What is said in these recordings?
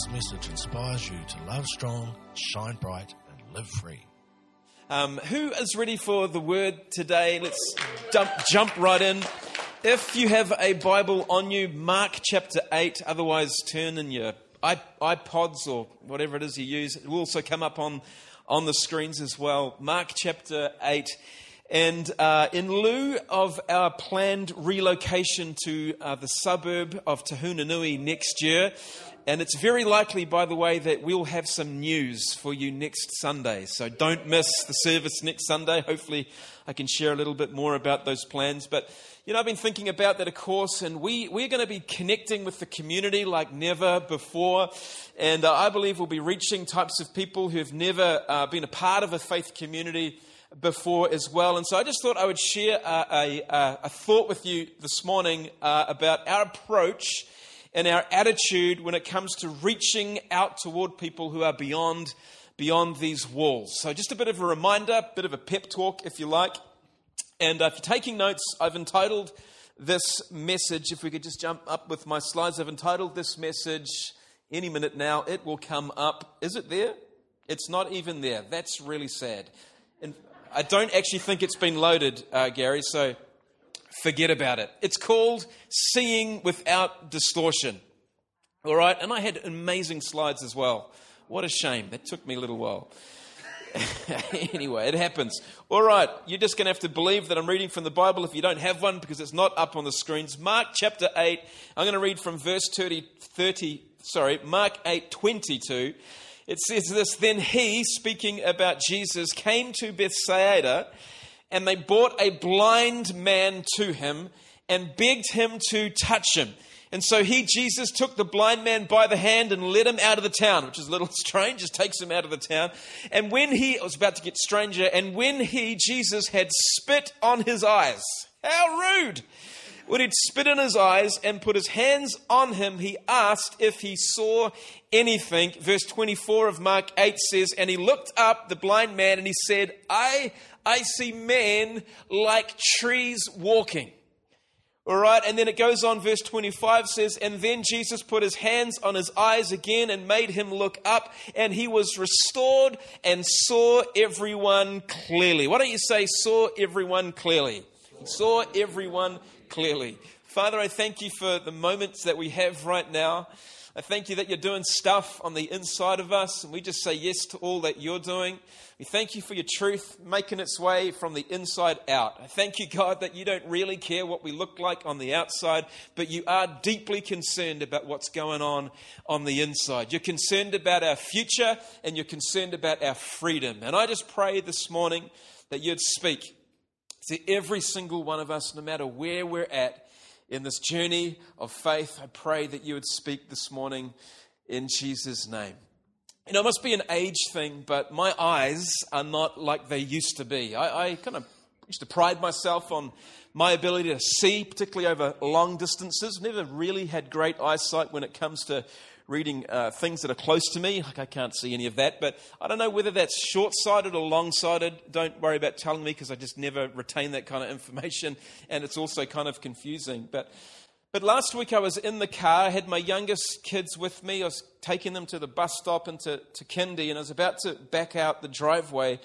this message inspires you to love strong, shine bright, and live free. Um, who is ready for the word today? Let's jump, jump right in. If you have a Bible on you, Mark chapter 8, otherwise turn in your iPods or whatever it is you use. It will also come up on, on the screens as well. Mark chapter 8. And uh, in lieu of our planned relocation to uh, the suburb of Tahunanui next year, and it's very likely, by the way, that we'll have some news for you next Sunday. So don't miss the service next Sunday. Hopefully, I can share a little bit more about those plans. But, you know, I've been thinking about that, of course, and we, we're going to be connecting with the community like never before. And uh, I believe we'll be reaching types of people who have never uh, been a part of a faith community before as well. And so I just thought I would share a, a, a thought with you this morning uh, about our approach and our attitude when it comes to reaching out toward people who are beyond, beyond these walls. So just a bit of a reminder, a bit of a pep talk, if you like. And uh, if you're taking notes, I've entitled this message, if we could just jump up with my slides, I've entitled this message, any minute now, it will come up. Is it there? It's not even there. That's really sad. And I don't actually think it's been loaded, uh, Gary, so forget about it. It's called Seeing Without Distortion. All right, and I had amazing slides as well. What a shame. That took me a little while. anyway, it happens. All right, you're just going to have to believe that I'm reading from the Bible if you don't have one because it's not up on the screens. Mark chapter 8, I'm going to read from verse 30, 30 sorry, Mark 8, 22. It says this Then he, speaking about Jesus, came to Bethsaida, and they brought a blind man to him and begged him to touch him. And so he, Jesus, took the blind man by the hand and led him out of the town, which is a little strange, just takes him out of the town. And when he, it was about to get stranger, and when he, Jesus, had spit on his eyes, how rude! When he'd spit in his eyes and put his hands on him, he asked if he saw anything. Verse 24 of Mark 8 says, And he looked up, the blind man, and he said, I, I see men like trees walking. All right, and then it goes on, verse 25 says, And then Jesus put his hands on his eyes again and made him look up, and he was restored and saw everyone clearly. Why don't you say, saw everyone clearly? Saw everyone clearly. Father, I thank you for the moments that we have right now. I thank you that you're doing stuff on the inside of us, and we just say yes to all that you're doing. We thank you for your truth making its way from the inside out. I thank you, God, that you don't really care what we look like on the outside, but you are deeply concerned about what's going on on the inside. You're concerned about our future, and you're concerned about our freedom. And I just pray this morning that you'd speak to every single one of us, no matter where we're at in this journey of faith. I pray that you would speak this morning in Jesus' name. You know, it must be an age thing, but my eyes are not like they used to be. I, I kind of used to pride myself on my ability to see, particularly over long distances. Never really had great eyesight when it comes to reading uh, things that are close to me. Like I can't see any of that, but I don't know whether that's short sighted or long sighted. Don't worry about telling me because I just never retain that kind of information, and it's also kind of confusing. But but last week I was in the car, I had my youngest kids with me. I was taking them to the bus stop into to Kindy, and I was about to back out the driveway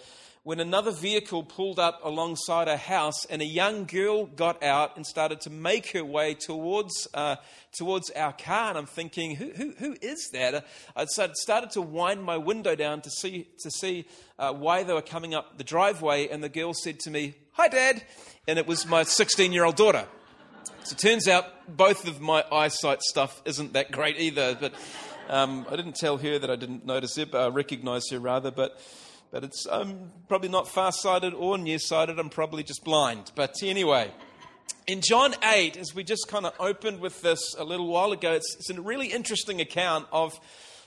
when another vehicle pulled up alongside a house and a young girl got out and started to make her way towards, uh, towards our car. And I'm thinking, who, who, who is that? I started to wind my window down to see, to see uh, why they were coming up the driveway. And the girl said to me, Hi, Dad. And it was my 16 year old daughter. So it turns out both of my eyesight stuff isn't that great either. But um, I didn't tell her that I didn't notice it, but I recognized her rather. But but it's, I'm probably not far-sighted or near-sighted. I'm probably just blind. But anyway, in John 8, as we just kind of opened with this a little while ago, it's, it's a really interesting account of,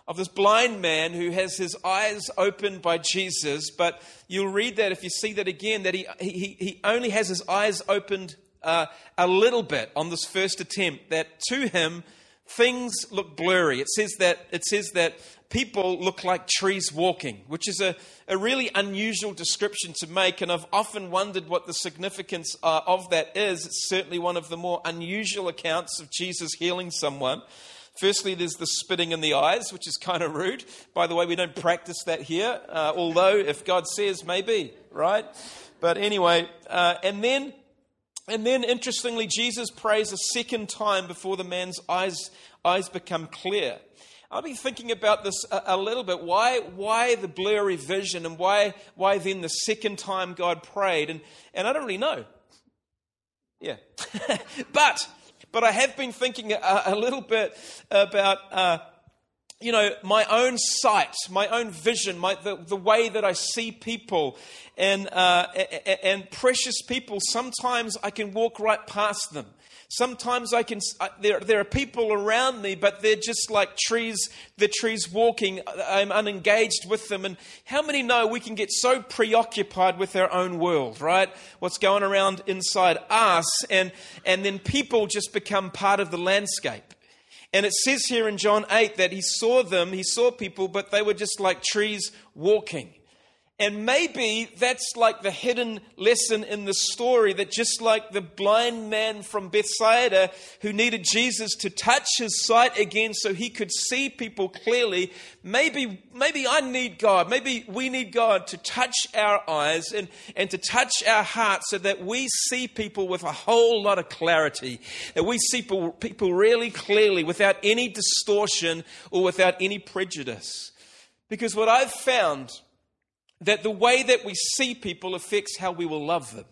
of this blind man who has his eyes opened by Jesus. But you'll read that if you see that again, that he, he, he only has his eyes opened uh, a little bit on this first attempt, that to him, things look blurry. It says that, it says that people look like trees walking, which is a, a really unusual description to make. And I've often wondered what the significance uh, of that is. It's certainly one of the more unusual accounts of Jesus healing someone. Firstly, there's the spitting in the eyes, which is kind of rude. By the way, we don't practice that here, uh, although if God says, maybe, right? But anyway, uh, and then and then, interestingly, Jesus prays a second time before the man's eyes, eyes become clear. I've been thinking about this a, a, little bit. Why, why the blurry vision and why, why then the second time God prayed? And, and I don't really know. Yeah. but, but I have been thinking a, a little bit about uh, you know, my own sight, my own vision, my, the, the way that I see people and, uh, and precious people, sometimes I can walk right past them. Sometimes I can, there, there are people around me, but they're just like trees, the trees walking. I'm unengaged with them. And how many know we can get so preoccupied with our own world, right? What's going around inside us, and, and then people just become part of the landscape. And it says here in John 8 that he saw them, he saw people, but they were just like trees walking. And maybe that's like the hidden lesson in the story that just like the blind man from Bethsaida who needed Jesus to touch his sight again so he could see people clearly, maybe, maybe I need God. Maybe we need God to touch our eyes and, and to touch our hearts so that we see people with a whole lot of clarity, that we see people, people really clearly without any distortion or without any prejudice. Because what I've found that the way that we see people affects how we will love them.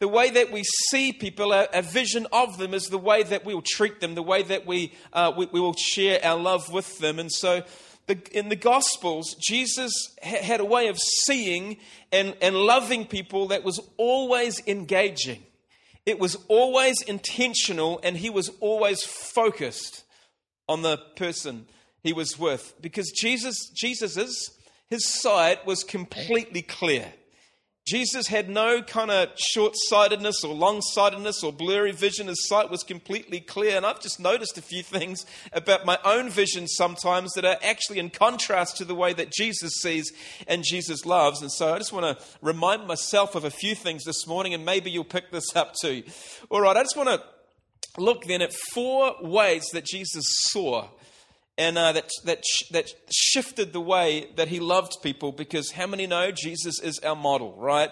The way that we see people, a, vision of them, is the way that we will treat them, the way that we, uh, we, we, will share our love with them. And so, the, in the Gospels, Jesus ha- had a way of seeing and, and loving people that was always engaging. It was always intentional, and he was always focused on the person he was with. Because Jesus, Jesus is his sight was completely clear. Jesus had no kind of short sightedness or long sightedness or blurry vision. His sight was completely clear. And I've just noticed a few things about my own vision sometimes that are actually in contrast to the way that Jesus sees and Jesus loves. And so I just want to remind myself of a few things this morning, and maybe you'll pick this up too. All right, I just want to look then at four ways that Jesus saw and uh, that, that, that shifted the way that he loved people because how many know Jesus is our model, right?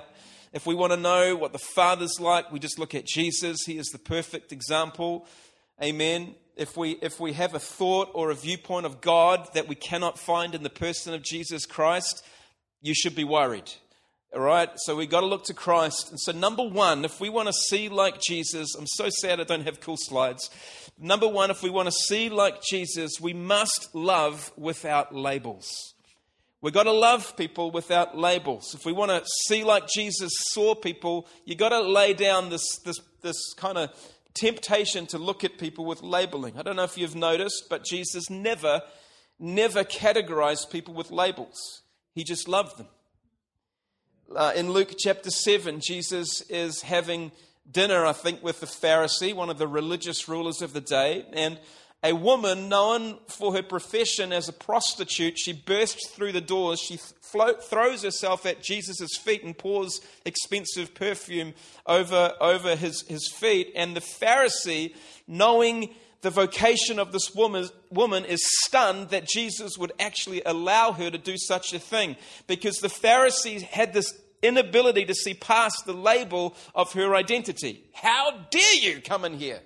If we want to know what the Father's like, we just look at Jesus. He is the perfect example. Amen. If we, if we have a thought or a viewpoint of God that we cannot find in the person of Jesus Christ, you should be worried. All right, so we've got to look to Christ. And so, number one, if we want to see like Jesus, I'm so sad I don't have cool slides. Number one, if we want to see like Jesus, we must love without labels. We've got to love people without labels. If we want to see like Jesus saw people, you've got to lay down this, this, this kind of temptation to look at people with labeling. I don't know if you've noticed, but Jesus never, never categorized people with labels, He just loved them. Uh, in Luke chapter 7, Jesus is having dinner, I think, with the Pharisee, one of the religious rulers of the day. And a woman known for her profession as a prostitute, she bursts through the doors. She float, throws herself at Jesus' feet and pours expensive perfume over, over his, his feet. And the Pharisee, knowing the vocation of this woman, woman is stunned that Jesus would actually allow her to do such a thing because the Pharisees had this inability to see past the label of her identity. How dare you come in here?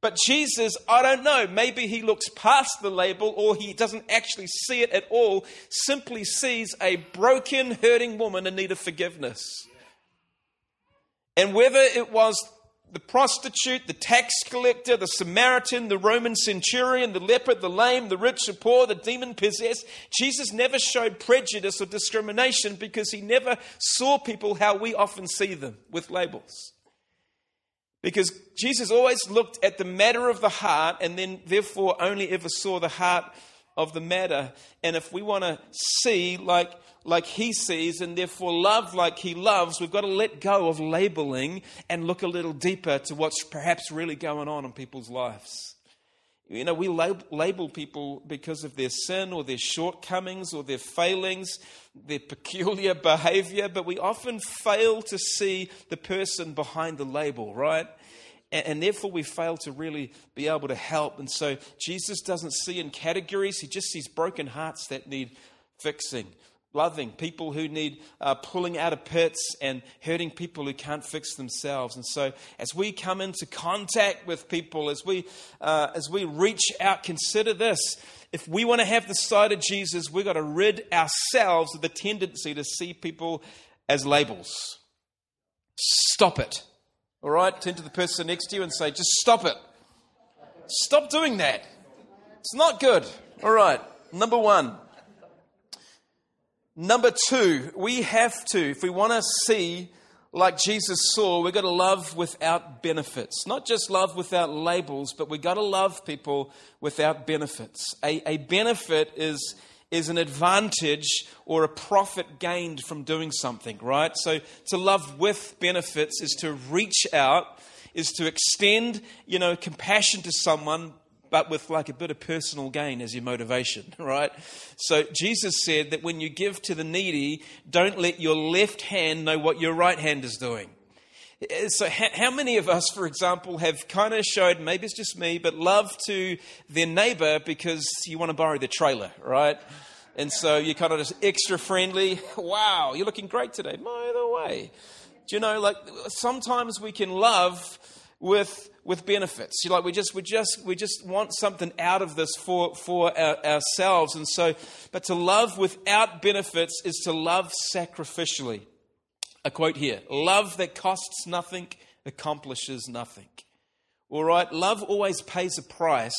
But Jesus, I don't know, maybe he looks past the label or he doesn't actually see it at all, simply sees a broken, hurting woman in need of forgiveness. And whether it was the prostitute, the tax collector, the Samaritan, the Roman centurion, the leper, the lame, the rich, the poor, the demon possessed. Jesus never showed prejudice or discrimination because he never saw people how we often see them with labels. Because Jesus always looked at the matter of the heart and then, therefore, only ever saw the heart of the matter. And if we want to see, like like he sees and therefore love like he loves, we've got to let go of labeling and look a little deeper to what's perhaps really going on in people's lives. You know, we label people because of their sin or their shortcomings or their failings, their peculiar behavior, but we often fail to see the person behind the label, right? And, and therefore we fail to really be able to help. And so Jesus doesn't see in categories, he just sees broken hearts that need fixing. Loving people who need uh, pulling out of pits and hurting people who can't fix themselves. And so as we come into contact with people as we uh, as we reach out consider this. If we want to have the sight of jesus we've got to rid ourselves of the tendency to see people as labels. Stop it all right turn to the person next to you and say just stop it stop doing that it's not good all right number one Number two, we have to, if we want to see like Jesus saw, we've got to love without benefits. Not just love without labels, but we've got to love people without benefits. A, a benefit is, is an advantage or a profit gained from doing something, right? So to love with benefits is to reach out, is to extend, you know, compassion to someone but with like a bit of personal gain as your motivation, right? So Jesus said that when you give to the needy, don't let your left hand know what your right hand is doing. So, how many of us, for example, have kind of showed, maybe it's just me, but love to their neighbor because you want to borrow their trailer, right? And so you're kind of just extra friendly. Wow, you're looking great today. By the way, do you know, like sometimes we can love with with benefits. You like we just we just we just want something out of this for for our, ourselves, and so. But to love without benefits is to love sacrificially. A quote here: "Love that costs nothing accomplishes nothing." All right, love always pays a price.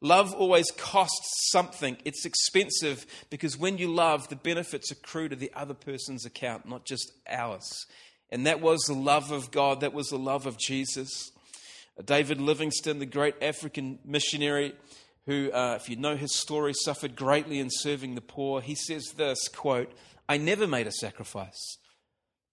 Love always costs something. It's expensive because when you love, the benefits accrue to the other person's account, not just ours. And that was the love of God. That was the love of Jesus. David Livingstone, the great African missionary, who, uh, if you know his story, suffered greatly in serving the poor, he says this quote, I never made a sacrifice.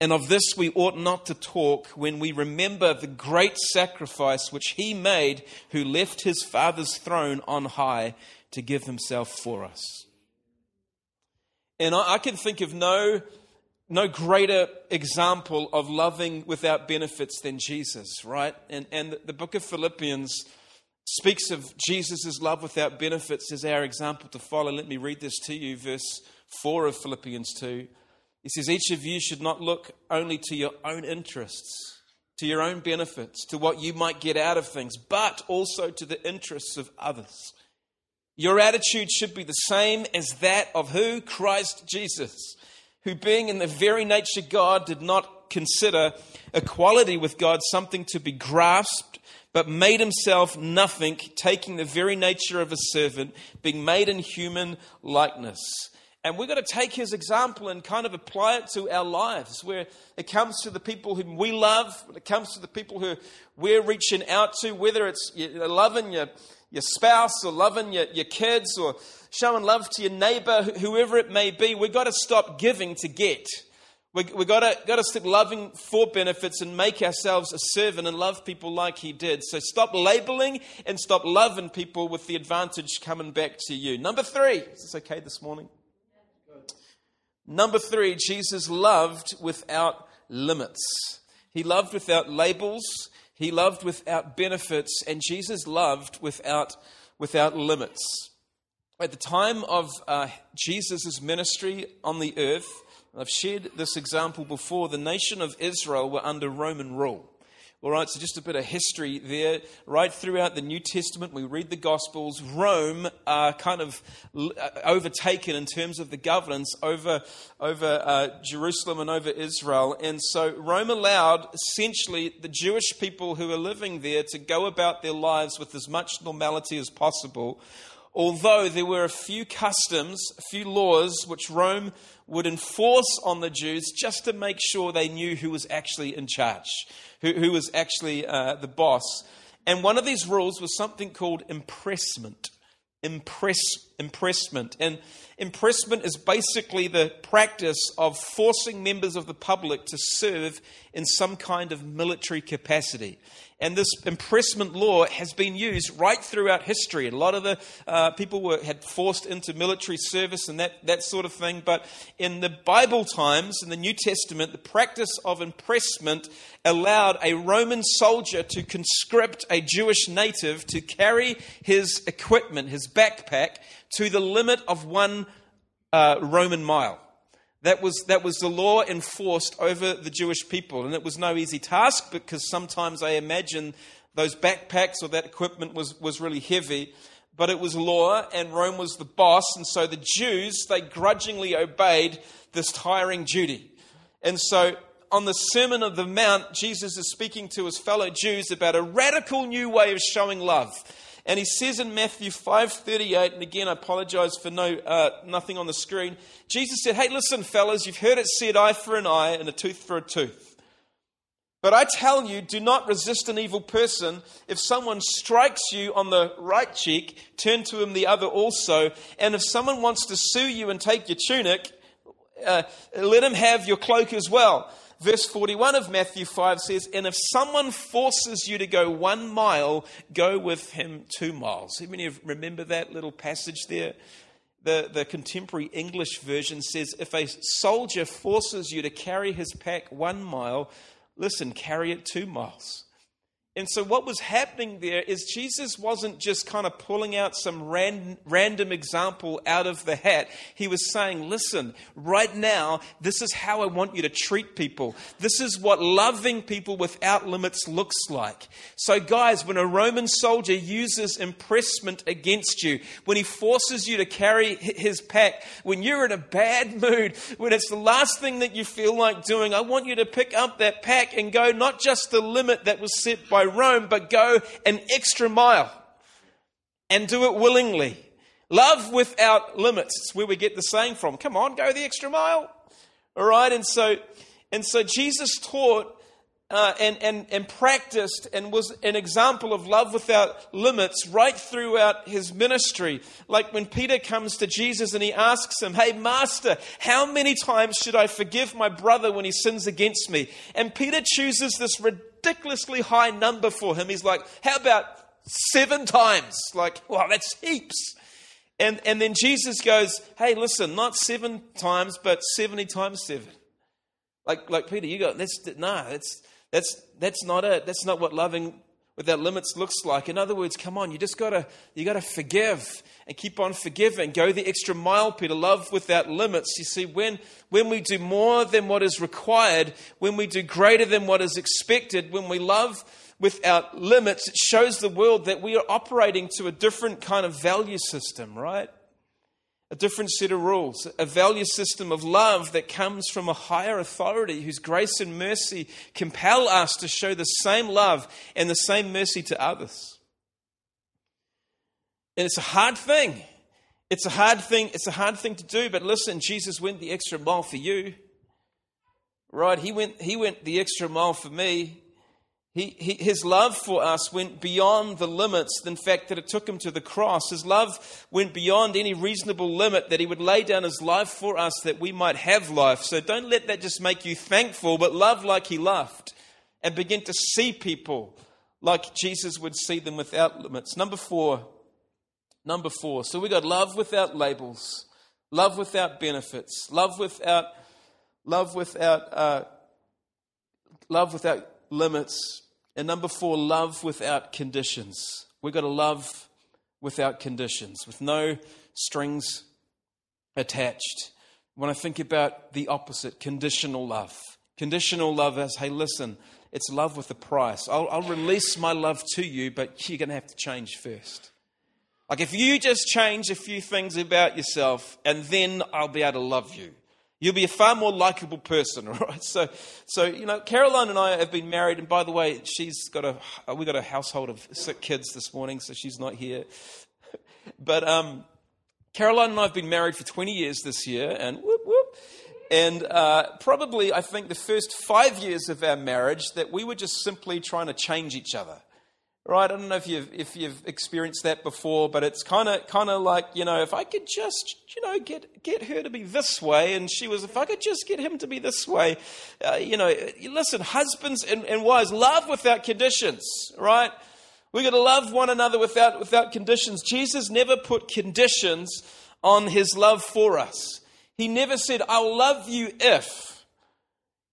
And of this we ought not to talk when we remember the great sacrifice which he made who left his father's throne on high to give himself for us. And I, can think of no no greater example of loving without benefits than Jesus, right? And, and the book of Philippians speaks of Jesus' love without benefits as our example to follow. Let me read this to you, verse 4 of Philippians 2. He says, Each of you should not look only to your own interests, to your own benefits, to what you might get out of things, but also to the interests of others. Your attitude should be the same as that of who? Christ Jesus who, being in the very nature God, did not consider equality with God something to be grasped, but made himself nothing, taking the very nature of a servant, being made in human likeness. And we've got to take his example and kind of apply it to our lives, where it comes to the people whom we love, when it comes to the people who we're reaching out to, whether it's loving your, your spouse or loving your, your kids or showing love to your neighbor, whoever it may be, we've got to stop giving to get. We've we got, to, got to stop loving for benefits and make ourselves a servant and love people like he did. So stop labeling and stop loving people with the advantage coming back to you. Number three, is this okay this morning? Number three, Jesus loved without limits. He loved without labels. He loved without benefits. And Jesus loved without, without limits. At the time of uh, Jesus' ministry on the earth, I've shared this example before, the nation of Israel were under Roman rule. All right, so just a bit of history there. Right throughout the New Testament, we read the Gospels. Rome are kind of uh, overtaken in terms of the governance over, over uh, Jerusalem and over Israel. And so Rome allowed essentially the Jewish people who were living there to go about their lives with as much normality as possible although there were a few customs, a few laws which Rome would enforce on the Jews just to make sure they knew who was actually in charge, who, who was actually uh, the boss. And one of these rules was something called impressment. Impress, impressment. And impressment is basically the practice of forcing members of the public to serve in some kind of military capacity. And this impressment law has been used right throughout history. And A lot of the uh, people were had forced into military service and that, that sort of thing. But in the Bible times, in the New Testament, the practice of impressment allowed a Roman soldier to conscript a Jewish native to carry his equipment, his backpack, to the limit of one uh, Roman mile. That was, that was the law enforced over the Jewish people. And it was no easy task because sometimes I imagine those backpacks or that equipment was, was really heavy. But it was law, and Rome was the boss. And so the Jews, they grudgingly obeyed this tiring duty. And so on the Sermon of the Mount, Jesus is speaking to his fellow Jews about a radical new way of showing love. And he says in Matthew 5:38, and again I apologize for no uh, nothing on the screen. Jesus said, "Hey, listen, fellas, you've heard it said, eye for an eye and a tooth for a tooth. But I tell you, do not resist an evil person. If someone strikes you on the right cheek, turn to him the other also. And if someone wants to sue you and take your tunic, uh, let him have your cloak as well." Verse 41 of Matthew 5 says, And if someone forces you to go one mile, go with him two miles. How many of remember that little passage there? The, the contemporary English version says, If a soldier forces you to carry his pack one mile, listen, carry it two miles. And so, what was happening there is Jesus wasn't just kind of pulling out some ran, random example out of the hat. He was saying, Listen, right now, this is how I want you to treat people. This is what loving people without limits looks like. So, guys, when a Roman soldier uses impressment against you, when he forces you to carry his pack, when you're in a bad mood, when it's the last thing that you feel like doing, I want you to pick up that pack and go not just the limit that was set by Rome, but go an extra mile and do it willingly. Love without limits. It's where we get the saying from. Come on, go the extra mile. All right, and so and so Jesus taught uh, and, and, and practiced and was an example of love without limits right throughout his ministry. Like when Peter comes to Jesus and he asks him, Hey, Master, how many times should I forgive my brother when he sins against me? And Peter chooses this ridiculously high number for him. He's like, How about seven times? Like, wow, that's heaps. And, and then Jesus goes, Hey, listen, not seven times, but 70 times seven. Like, like Peter, you go, that's, nah, that's, that's, that's not it. That's not what loving without limits looks like. In other words, come on, you just gotta you gotta forgive and keep on forgiving. Go the extra mile, Peter. Love without limits. You see, when when we do more than what is required, when we do greater than what is expected, when we love without limits, it shows the world that we are operating to a different kind of value system, right? a different set of rules, a value system of love that comes from a higher authority whose grace and mercy compel us to show the same love and the same mercy to others. And it's a hard thing. It's a hard thing. It's a hard thing to do, but listen, Jesus went the extra mile for you. Right? He went, he went the extra mile for me. He, he, his love for us went beyond the limits, in fact, that it took him to the cross. His love went beyond any reasonable limit that he would lay down his life for us that we might have life. So don't let that just make you thankful, but love like he loved and begin to see people like Jesus would see them without limits. Number four, number four. So we got love without labels, love without benefits, love without, love without, uh, love without limits. And number four, love without conditions. We've got to love without conditions, with no strings attached. When I think about the opposite, conditional love, conditional love is hey, listen, it's love with a price. I'll, I'll release my love to you, but you're going to have to change first. Like if you just change a few things about yourself, and then I'll be able to love you. You'll be a far more likable person, all right? So, so you know, Caroline and I have been married, and by the way, she's got a we got a household of sick kids this morning, so she's not here. But um, Caroline and I have been married for 20 years this year, and whoop whoop. And uh, probably, I think the first five years of our marriage, that we were just simply trying to change each other right? I don't know if you've if you've experienced that before, but it's kind of kind of like you know, if I could just you know get get her to be this way, and she was, if I could just get him to be this way, uh, you know, listen, husbands and, and wives, love without conditions, right? We're going to love one another without without conditions. Jesus never put conditions on his love for us. He never said, "I'll love you if."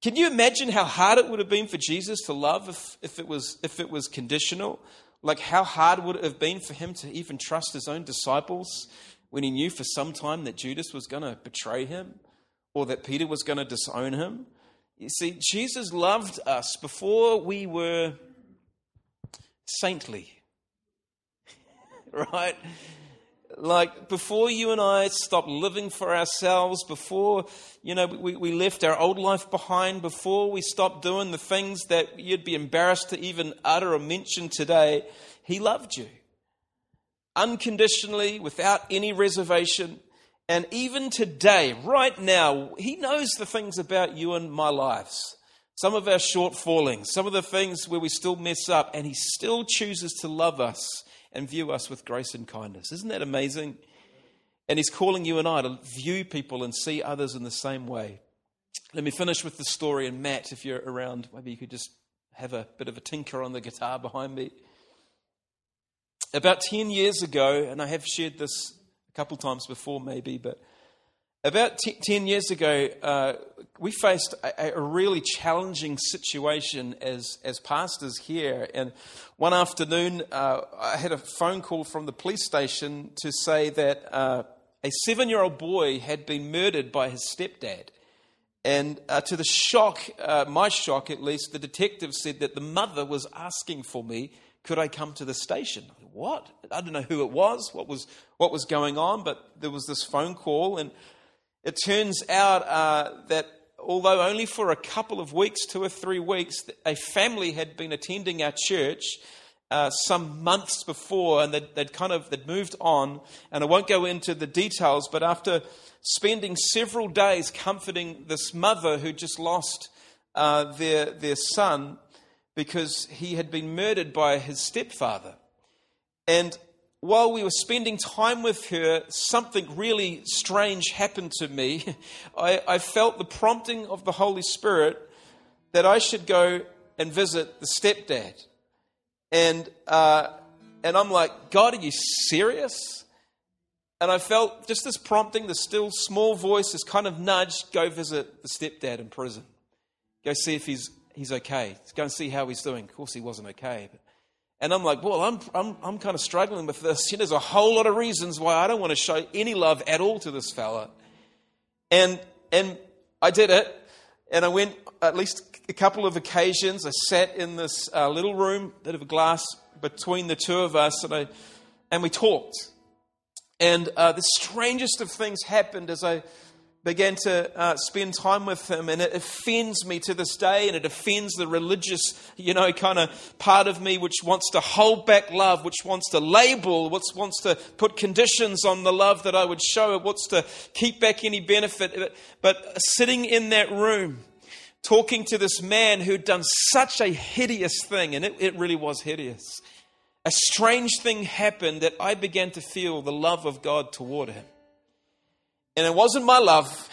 Can you imagine how hard it would have been for Jesus to love if, if, it, was, if it was conditional? Like, how hard would it have been for him to even trust his own disciples when he knew for some time that Judas was going to betray him or that Peter was going to disown him? You see, Jesus loved us before we were saintly, right? Like before you and I stopped living for ourselves, before you know we, we left our old life behind, before we stopped doing the things that you'd be embarrassed to even utter or mention today, He loved you unconditionally, without any reservation. And even today, right now, He knows the things about you and my lives. Some of our shortfallings, some of the things where we still mess up, and He still chooses to love us and view us with grace and kindness. Isn't that amazing? And He's calling you and I to view people and see others in the same way. Let me finish with the story. And Matt, if you're around, maybe you could just have a bit of a tinker on the guitar behind me. About 10 years ago, and I have shared this a couple times before, maybe, but about t- 10 years ago, uh, we faced a, a, really challenging situation as, as pastors here. And one afternoon, uh, I had a phone call from the police station to say that uh, a seven year old boy had been murdered by his stepdad. And uh, to the shock, uh, my shock at least, the detective said that the mother was asking for me, could I come to the station? What? I don't know who it was, what was, what was going on, but there was this phone call. And it turns out uh, that although only for a couple of weeks, two or three weeks, a family had been attending our church uh, some months before, and they'd, they'd, kind of they'd moved on. And I won't go into the details, but after spending several days comforting this mother who just lost uh, their their son because he had been murdered by his stepfather, and while we were spending time with her, something really strange happened to me. I, I, felt the prompting of the Holy Spirit that I should go and visit the stepdad. And, uh, and I'm like, God, are you serious? And I felt just this prompting, the still small voice, this kind of nudge go visit the stepdad in prison. Go see if he's, he's okay. Go and see how he's doing. Of course, he wasn't okay. But and I'm like, well, I'm, I'm, I'm kind of struggling with this. There's a whole lot of reasons why I don't want to show any love at all to this fella. And, and I did it. And I went at least a couple of occasions. I sat in this uh, little room, bit of a glass between the two of us, and, I, and we talked. And uh, the strangest of things happened as I began to uh, spend time with him, and it offends me to this day, and it offends the religious, you know, kind of part of me which wants to hold back love, which wants to label, which wants to put conditions on the love that I would show, it wants to keep back any benefit. But sitting in that room, talking to this man who'd done such a hideous thing, and it, it really was hideous, a strange thing happened that I began to feel the love of God toward him. And it wasn't my love,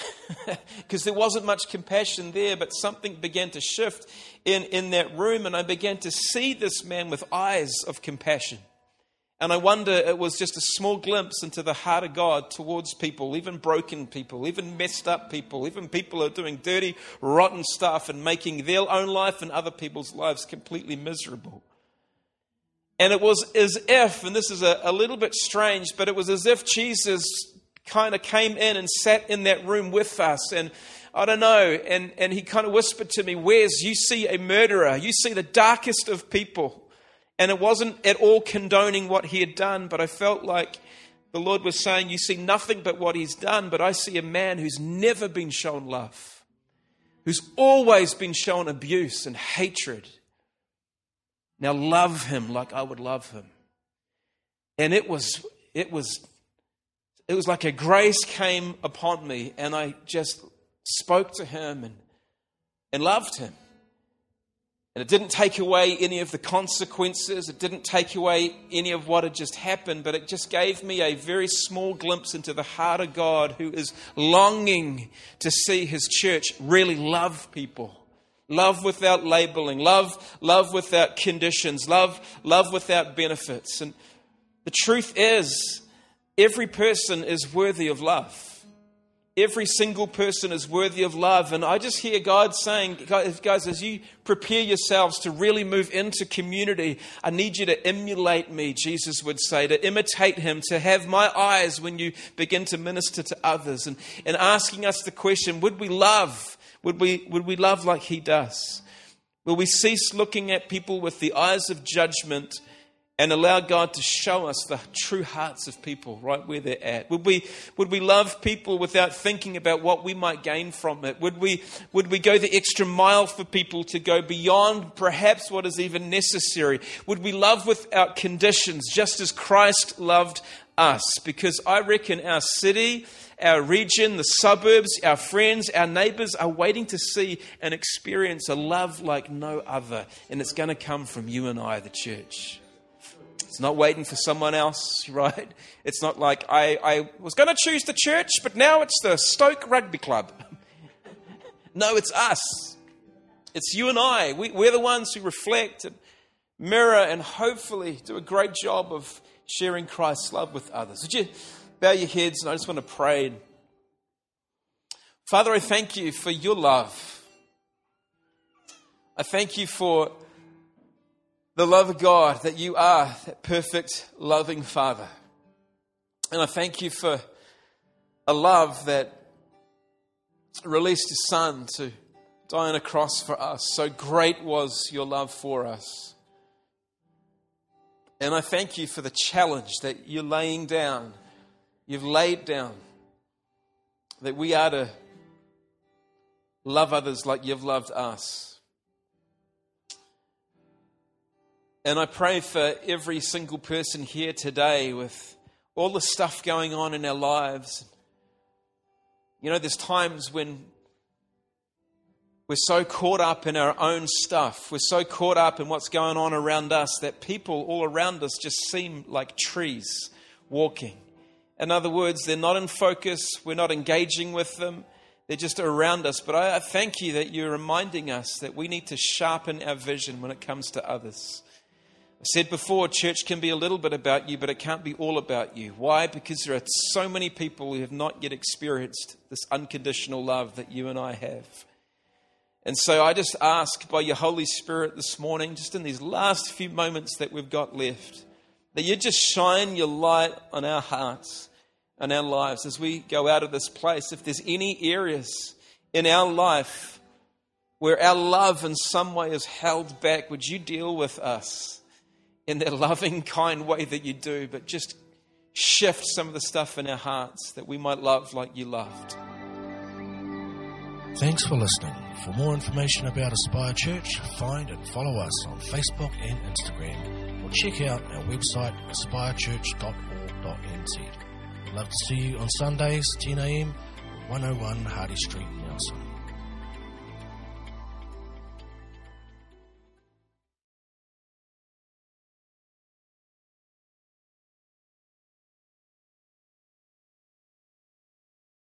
because there wasn't much compassion there, but something began to shift in, in that room, and I began to see this man with eyes of compassion. And I wonder it was just a small glimpse into the heart of God towards people, even broken people, even messed up people, even people who are doing dirty, rotten stuff and making their own life and other people's lives completely miserable. And it was as if, and this is a, a little bit strange, but it was as if Jesus kind of came in and sat in that room with us. And I don't know. And, and he kind of whispered to me, Where's you see a murderer. You see the darkest of people. And it wasn't at all condoning what he had done, but I felt like the Lord was saying, You see nothing but what he's done, but I see a man who's never been shown love, who's always been shown abuse and hatred. Now love him like I would love him. And it was, it was it was like a grace came upon me, and I just spoke to him and, and loved him. And it didn't take away any of the consequences. It didn't take away any of what had just happened, but it just gave me a very small glimpse into the heart of God who is longing to see his church really love people. Love without labeling, love, love without conditions, love, love without benefits. And the truth is, every person is worthy of love. Every single person is worthy of love. And I just hear God saying, guys, as you prepare yourselves to really move into community, I need you to emulate me, Jesus would say, to imitate him, to have my eyes when you begin to minister to others. And, and asking us the question, would we love? Would we, would we love like he does? Will we cease looking at people with the eyes of judgment and allow God to show us the true hearts of people right where they're at? Would we, would we love people without thinking about what we might gain from it? Would we, would we go the extra mile for people to go beyond perhaps what is even necessary? Would we love without conditions just as Christ loved us? Because I reckon our city, our region, the suburbs, our friends, our neighbors are waiting to see and experience a love like no other. And it's going to come from you and I, the church. It's not waiting for someone else, right? It's not like I, I was going to choose the church, but now it's the Stoke Rugby Club. no, it's us. It's you and I. We, we're the ones who reflect and mirror and hopefully do a great job of sharing Christ's love with others. Would you bow your heads and I just want to pray. Father, I thank you for your love. I thank you for the love of God, that you are that perfect, loving Father. And I thank you for a love that released His Son to die on a cross for us. So great was your love for us. And I thank you for the challenge that you're laying down, you've laid down, that we are to love others like you've loved us. And I pray for every single person here today with all the stuff going on in our lives. You know, there's times when we're so caught up in our own stuff, we're so caught up in what's going on around us that people all around us just seem like trees walking. In other words, they're not in focus, we're not engaging with them, they're just around us. But I thank you that you're reminding us that we need to sharpen our vision when it comes to others. I said before, church can be a little bit about you, but it can't be all about you. Why? Because there are so many people who have not yet experienced this unconditional love that you and I have. And so I just ask by your Holy Spirit this morning, just in these last few moments that we've got left, that you just shine your light on our hearts and our lives as we go out of this place. If there's any areas in our life where our love in some way is held back, would you deal with us? In that loving, kind way that you do, but just shift some of the stuff in our hearts that we might love like you loved. Thanks for listening. For more information about Aspire Church, find and follow us on Facebook and Instagram, or check out our website aspirechurch.org.nz. Love to see you on Sundays, 10 a.m., 101 Hardy Street, Nelson.